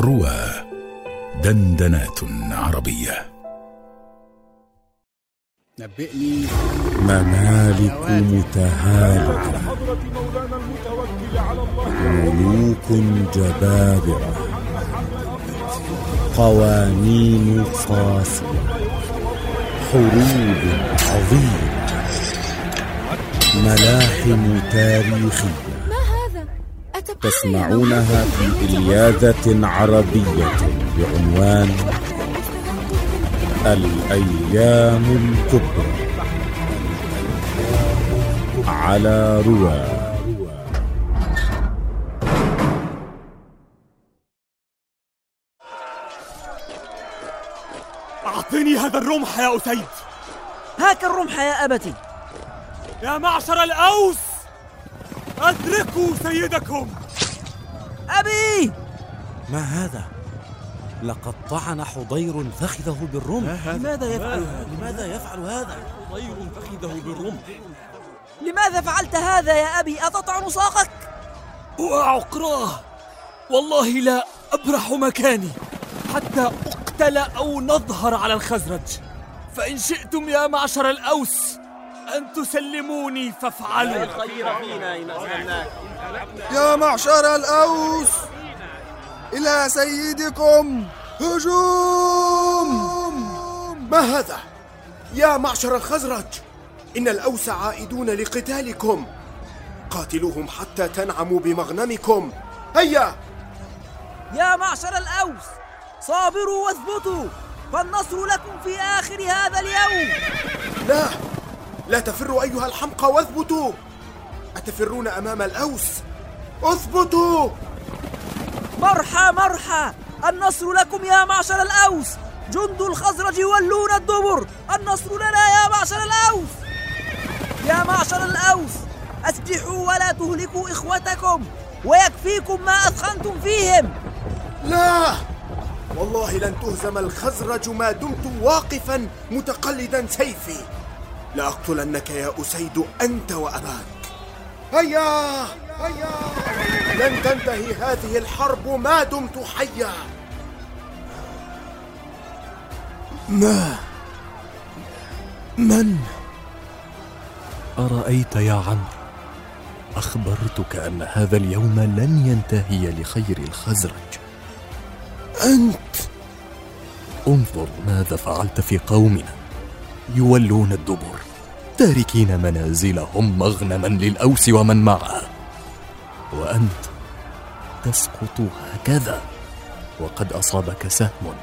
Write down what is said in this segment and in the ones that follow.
روى دندنات عربية. نبئني. ممالك متهالكة ملوك جبابرة. قوانين قاسية حروب عظيمة. ملاحم تاريخية. تسمعونها في إلياذة عربية بعنوان الأيام الكبرى على رواه أعطني هذا الرمح يا أسيد. هاك الرمح يا أبتي. يا معشر الأوس أدركوا سيدكم. أبي ما هذا؟ لقد طعن حضير فخذه بالرمح لماذا يفعل هذا؟ لماذا يفعل هذا؟ حضير فخذه بالرمح لماذا فعلت هذا يا أبي أتطعن ساقك؟ وعقراه والله لا أبرح مكاني حتى أقتل أو نظهر على الخزرج فإن شئتم يا معشر الأوس أن تسلموني فافعلوا. يا معشر الأوس إلى سيدكم هجوم. ما هذا؟ يا معشر الخزرج إن الأوس عائدون لقتالكم. قاتلوهم حتى تنعموا بمغنمكم. هيا! يا معشر الأوس صابروا واثبتوا فالنصر لكم في آخر هذا اليوم. لا! لا تفروا أيها الحمقى واثبتوا. أتفرون أمام الأوس؟ اثبتوا. مرحى مرحى النصر لكم يا معشر الأوس. جند الخزرج يولون الدبر النصر لنا يا معشر الأوس. يا معشر الأوس أسجحوا ولا تهلكوا إخوتكم ويكفيكم ما أثخنتم فيهم. لا والله لن تهزم الخزرج ما دمت واقفا متقلدا سيفي. لأقتلنك يا أسيد أنت وأباك. هيا! هيا! لن تنتهي هذه الحرب ما دمت حيا. ما؟ من؟ أرأيت يا عمرو أخبرتك أن هذا اليوم لن ينتهي لخير الخزرج. أنت؟ انظر ماذا فعلت في قومنا. يولون الدبر تاركين منازلهم مغنما للأوس ومن معها وأنت تسقط هكذا وقد أصابك سهم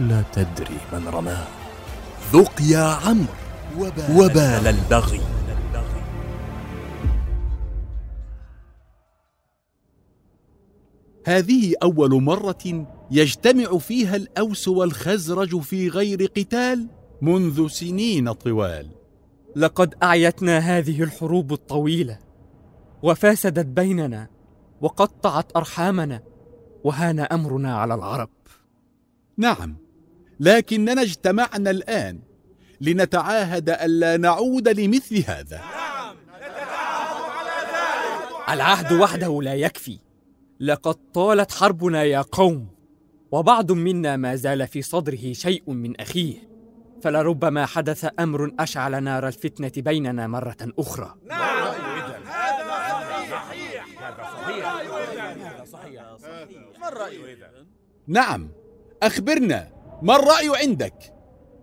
لا تدري من رماه. ذق يا عمرو وبال, وبال البغي. هذه أول مرة يجتمع فيها الأوس والخزرج في غير قتال؟ منذ سنين طوال. لقد أعيتنا هذه الحروب الطويلة وفاسدت بيننا وقطعت أرحامنا وهان أمرنا على العرب. نعم لكننا اجتمعنا الآن لنتعاهد ألا نعود لمثل هذا. العهد وحده لا يكفي. لقد طالت حربنا يا قوم وبعض منا ما زال في صدره شيء من أخيه. فلربما حدث أمر أشعل نار الفتنة بيننا مرة أخرى نعم ما؟ نعم أخبرنا ما الرأي عندك؟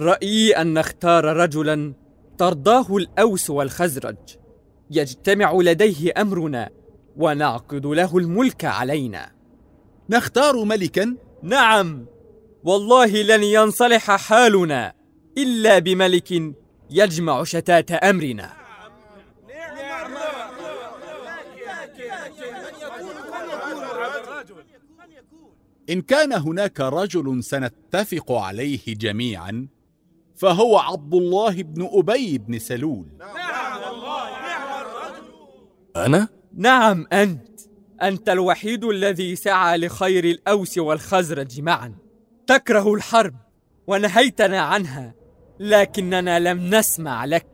رأيي أن نختار رجلا ترضاه الأوس والخزرج يجتمع لديه أمرنا ونعقد له الملك علينا نختار ملكا؟ نعم والله لن ينصلح حالنا إلا بملك يجمع شتات أمرنا. إن كان هناك رجل سنتفق عليه جميعا فهو عبد الله بن أبي بن سلول. أنا؟ نعم أنت. أنت الوحيد الذي سعى لخير الأوس والخزرج معا. تكره الحرب ونهيتنا عنها. لكننا لم نسمع لك.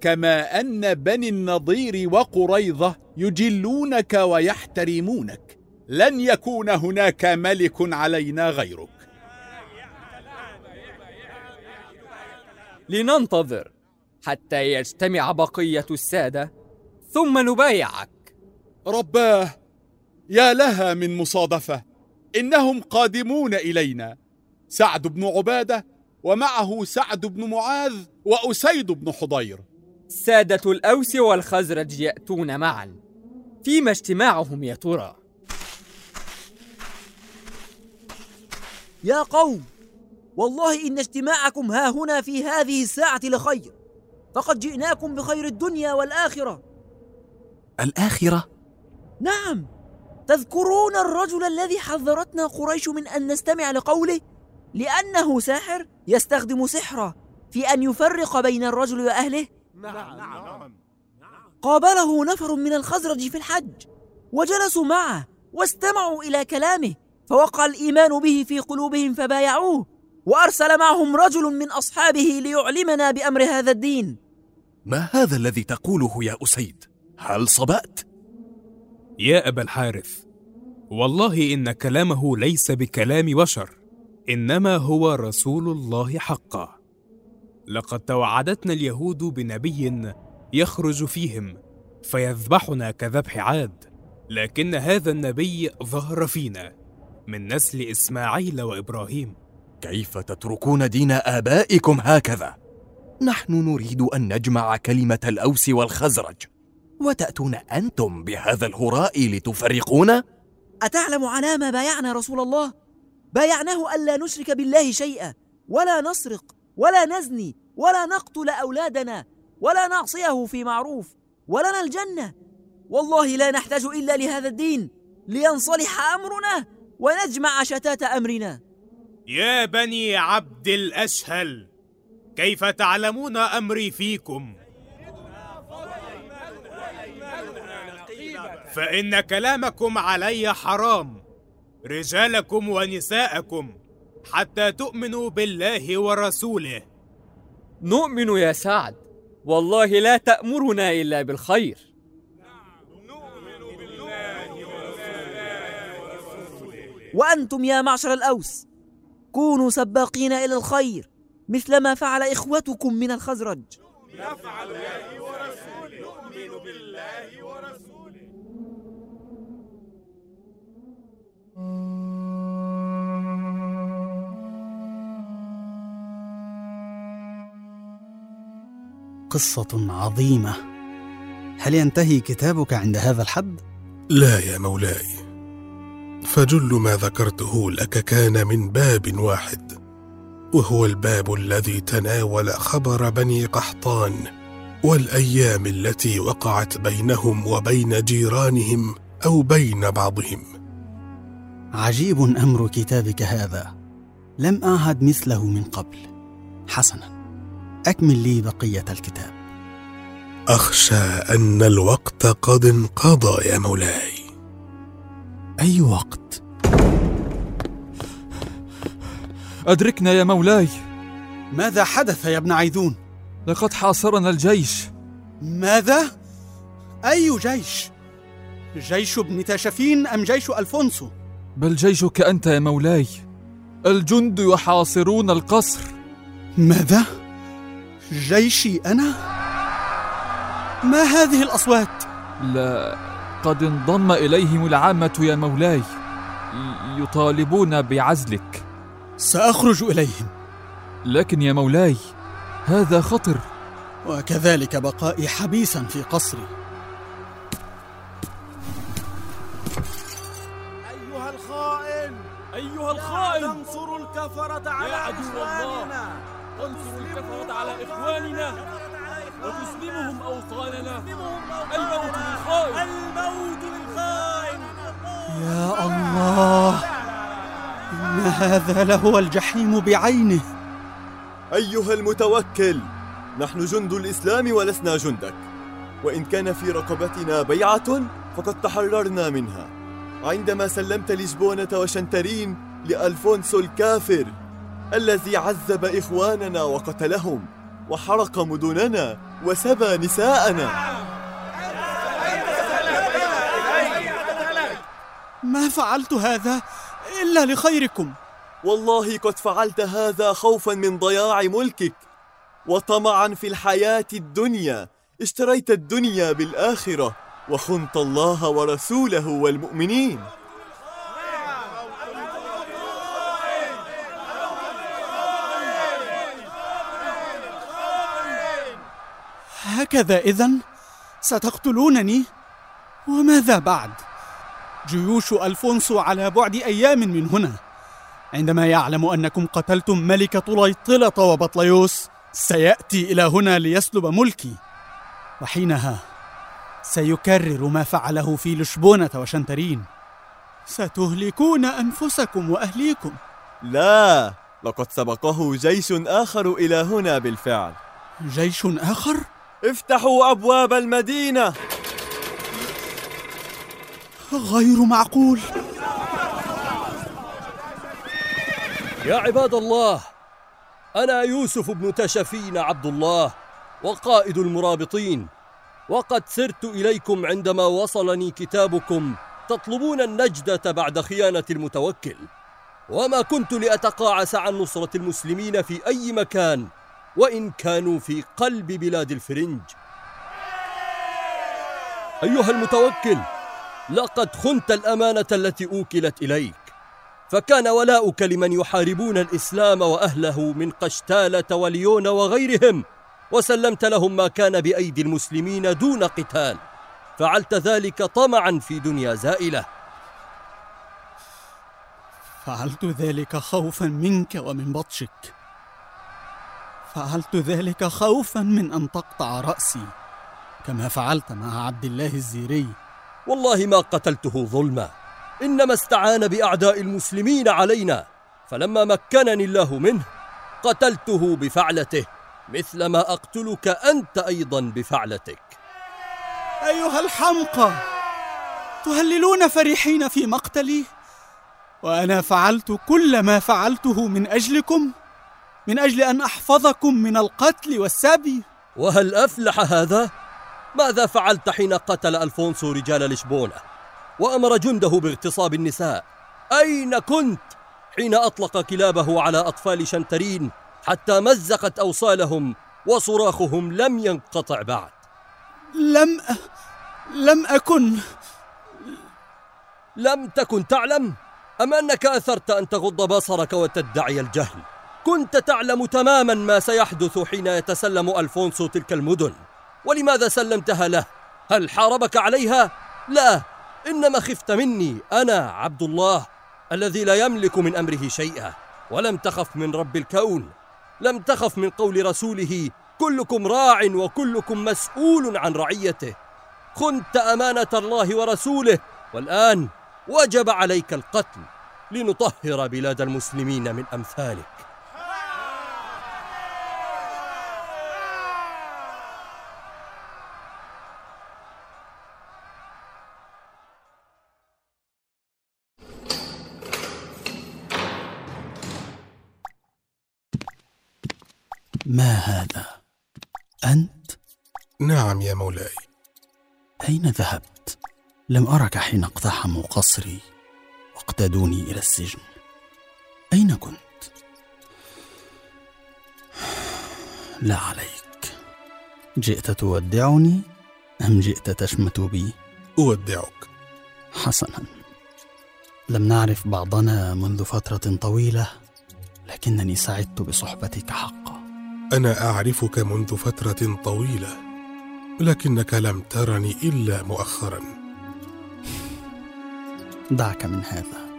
كما أن بني النضير وقريظة يجلونك ويحترمونك. لن يكون هناك ملك علينا غيرك. لننتظر حتى يجتمع بقية السادة ثم نبايعك. رباه يا لها من مصادفة إنهم قادمون إلينا. سعد بن عبادة ومعه سعد بن معاذ وأسيد بن حضير. سادة الأوس والخزرج يأتون معا. فيما اجتماعهم يا ترى؟ يا قوم والله إن اجتماعكم ها هنا في هذه الساعة لخير. فقد جئناكم بخير الدنيا والآخرة. الآخرة؟ نعم تذكرون الرجل الذي حذرتنا قريش من أن نستمع لقوله؟ لأنه ساحر يستخدم سحره في أن يفرق بين الرجل وأهله نعم نعم قابله نفر من الخزرج في الحج وجلسوا معه واستمعوا إلى كلامه فوقع الإيمان به في قلوبهم فبايعوه وأرسل معهم رجل من أصحابه ليعلمنا بأمر هذا الدين ما هذا الذي تقوله يا أسيد؟ هل صبأت؟ يا أبا الحارث والله إن كلامه ليس بكلام بشر إنما هو رسول الله حقا لقد توعدتنا اليهود بنبي يخرج فيهم فيذبحنا كذبح عاد لكن هذا النبي ظهر فينا من نسل إسماعيل وإبراهيم كيف تتركون دين آبائكم هكذا؟ نحن نريد أن نجمع كلمة الأوس والخزرج وتأتون أنتم بهذا الهراء لتفرقونا؟ أتعلم على ما بايعنا رسول الله؟ بايعناه ألا نشرك بالله شيئا ولا نسرق ولا نزني ولا نقتل أولادنا ولا نعصيه في معروف ولنا الجنة. والله لا نحتاج إلا لهذا الدين لينصلح أمرنا ونجمع شتات أمرنا. يا بني عبد الأشهل كيف تعلمون أمري فيكم؟ فإن كلامكم علي حرام. رجالكم ونساءكم حتى تؤمنوا بالله ورسوله. نؤمن يا سعد. والله لا تأمرنا إلا بالخير. وأنتم يا معشر الأوس كونوا سباقين إلى الخير مثلما فعل إخوتكم من الخزرج. نفعل بالله ورسوله نؤمن بالله ورسوله. قصة عظيمة. هل ينتهي كتابك عند هذا الحد؟ لا يا مولاي. فجل ما ذكرته لك كان من باب واحد وهو الباب الذي تناول خبر بني قحطان والأيام التي وقعت بينهم وبين جيرانهم أو بين بعضهم. عجيب أمر كتابك هذا لم اعهد مثله من قبل حسنا أكمل لي بقية الكتاب أخشى أن الوقت قد انقضى يا مولاي أي وقت أدركنا يا مولاي ماذا حدث يا ابن عيذون؟ لقد حاصرنا الجيش ماذا؟ أي جيش؟ جيش ابن تاشفين أم جيش ألفونسو؟ بل جيشك أنت يا مولاي. الجند يحاصرون القصر. ماذا؟ جيشي أنا؟ ما هذه الأصوات؟ لا قد انضم إليهم العامة يا مولاي. يطالبون بعزلك. سأخرج إليهم. لكن يا مولاي هذا خطر. وكذلك بقائي حبيسا في قصري. أيها الخائن. تنصر الكفرة على إخواننا. تنصر الكفرة على إخواننا. وتسلمهم أوطاننا. الموت للخائن. الموت للخائن. يا الله. إن هذا لهو الجحيم بعينه. أيها المتوكل نحن جند الإسلام ولسنا جندك. وإن كان في رقبتنا بيعة فقد تحررنا منها. عندما سلمت لشبونة وشنترين لألفونسو الكافر الذي عذب إخواننا وقتلهم وحرق مدننا وسبى نساءنا. ما فعلت هذا إلا لخيركم. والله قد فعلت هذا خوفا من ضياع ملكك وطمعا في الحياة الدنيا اشتريت الدنيا بالآخرة. وخنت الله ورسوله والمؤمنين. هكذا إذن ستقتلونني؟ وماذا بعد؟ جيوش ألفونسو على بعد أيام من هنا. عندما يعلم أنكم قتلتم ملك طليطلة وبطليوس سيأتي إلى هنا ليسلب ملكي. وحينها سيكرر ما فعله في لشبونة وشنترين. ستهلكون أنفسكم وأهليكم. لا لقد سبقه جيش آخر إلى هنا بالفعل. جيش آخر؟ افتحوا أبواب المدينة. غير معقول. يا عباد الله أنا يوسف بن تشفين عبد الله وقائد المرابطين. وقد سرت إليكم عندما وصلني كتابكم تطلبون النجدة بعد خيانة المتوكل. وما كنت لأتقاعس عن نصرة المسلمين في أي مكان وإن كانوا في قلب بلاد الفرنج. أيها المتوكل لقد خنت الأمانة التي أوكلت إليك. فكان ولاؤك لمن يحاربون الإسلام وأهله من قشتالة وليون وغيرهم. وسلمت لهم ما كان بأيدي المسلمين دون قتال. فعلت ذلك طمعا في دنيا زائلة. فعلت ذلك خوفا منك ومن بطشك. فعلت ذلك خوفا من أن تقطع رأسي. كما فعلت مع عبد الله الزيري. والله ما قتلته ظلما. إنما استعان بأعداء المسلمين علينا. فلما مكنني الله منه قتلته بفعلته. مثلما أقتلك أنت أيضا بفعلتك. أيها الحمقى تهللون فرحين في مقتلي؟ وأنا فعلت كل ما فعلته من أجلكم من أجل أن أحفظكم من القتل والسبي؟ وهل أفلح هذا؟ ماذا فعلت حين قتل ألفونسو رجال لشبونة؟ وأمر جنده باغتصاب النساء. أين كنت حين أطلق كلابه على أطفال شنترين؟ حتى مزقت أوصالهم وصراخهم لم ينقطع بعد. لم لم أكن. لم تكن تعلم أم أنك أثرت أن تغض بصرك وتدعي الجهل؟ كنت تعلم تماما ما سيحدث حين يتسلم ألفونسو تلك المدن. ولماذا سلمتها له؟ هل حاربك عليها؟ لا إنما خفت مني أنا عبد الله الذي لا يملك من أمره شيئا ولم تخف من رب الكون. لم تخف من قول رسوله كلكم راع وكلكم مسؤول عن رعيته. خنت أمانة الله ورسوله والآن وجب عليك القتل لنطهر بلاد المسلمين من أمثالك. ما هذا؟ أنت؟ نعم يا مولاي. أين ذهبت؟ لم أرك حين اقتحموا قصري واقتادوني إلى السجن. أين كنت؟ لا عليك. جئت تودعني؟ أم جئت تشمت بي؟ أودعك. حسنا. لم نعرف بعضنا منذ فترة طويلة لكنني سعدت بصحبتك حقا. أنا أعرفك منذ فترة طويلة لكنك لم ترني إلا مؤخرا. دعك من هذا.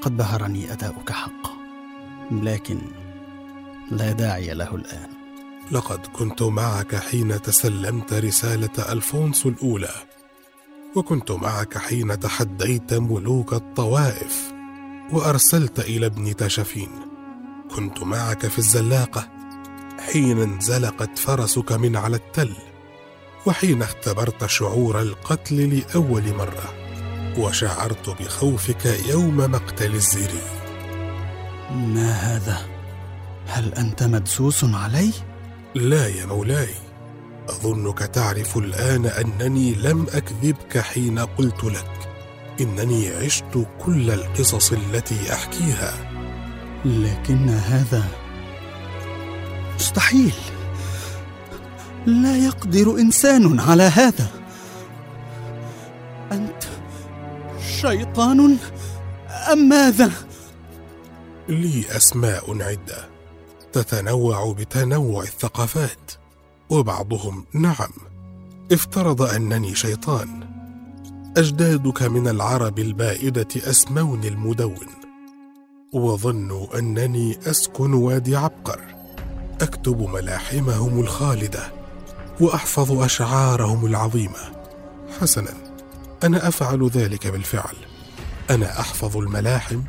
قد بهرني أداؤك حقا لكن لا داعي له الآن. لقد كنت معك حين تسلمت رسالة الفونسو الأولى وكنت معك حين تحديت ملوك الطوائف وأرسلت إلى ابن تشفين. كنت معك في الزلاقة حين انزلقت فرسك من على التل وحين اختبرت شعور القتل لأول مرة وشعرت بخوفك يوم مقتل الزيري. ما هذا؟ هل أنت مدسوس علي؟ لا يا مولاي. أظنك تعرف الآن أنني لم أكذبك حين قلت لك إنني عشت كل القصص التي أحكيها. لكن هذا مستحيل. لا يقدر إنسان على هذا. أنت شيطان أم ماذا؟ لي أسماء عدة تتنوع بتنوع الثقافات وبعضهم نعم. افترض أنني شيطان. أجدادك من العرب البائدة أسموني المدون وظنوا أنني أسكن وادي عبقر. أكتب ملاحمهم الخالدة وأحفظ أشعارهم العظيمة. حسنا أنا أفعل ذلك بالفعل. أنا أحفظ الملاحم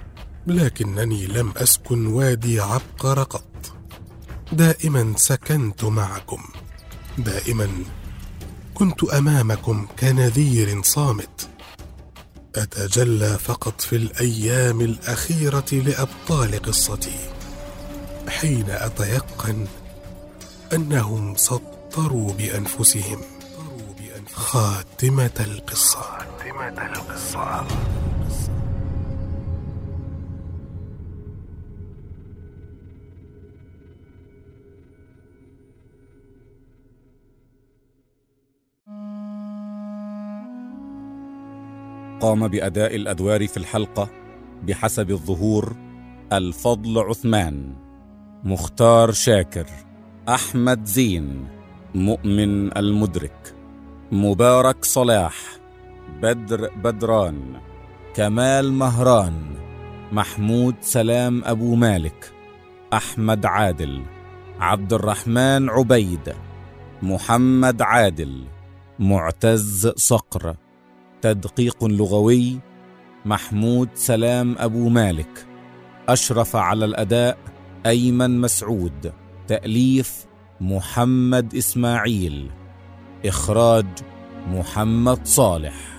لكنني لم أسكن وادي عبقر قط دائما سكنت معكم. دائما كنت أمامكم كنذير صامت. أتجلى فقط في الأيام الأخيرة لأبطال قصتي. حين أتيقن أنهم سطروا بأنفسهم خاتمة القصة. خاتمة القصة. قام بأداء الأدوار في الحلقة بحسب الظهور الفضل عثمان. مختار شاكر أحمد زين مؤمن المدرك مبارك صلاح بدر بدران كمال مهران محمود سلام أبو مالك أحمد عادل عبد الرحمن عبيد محمد عادل معتز صقر. تدقيق لغوي محمود سلام أبو مالك أشرف على الأداء أيمن مسعود تأليف محمد إسماعيل إخراج محمد صالح.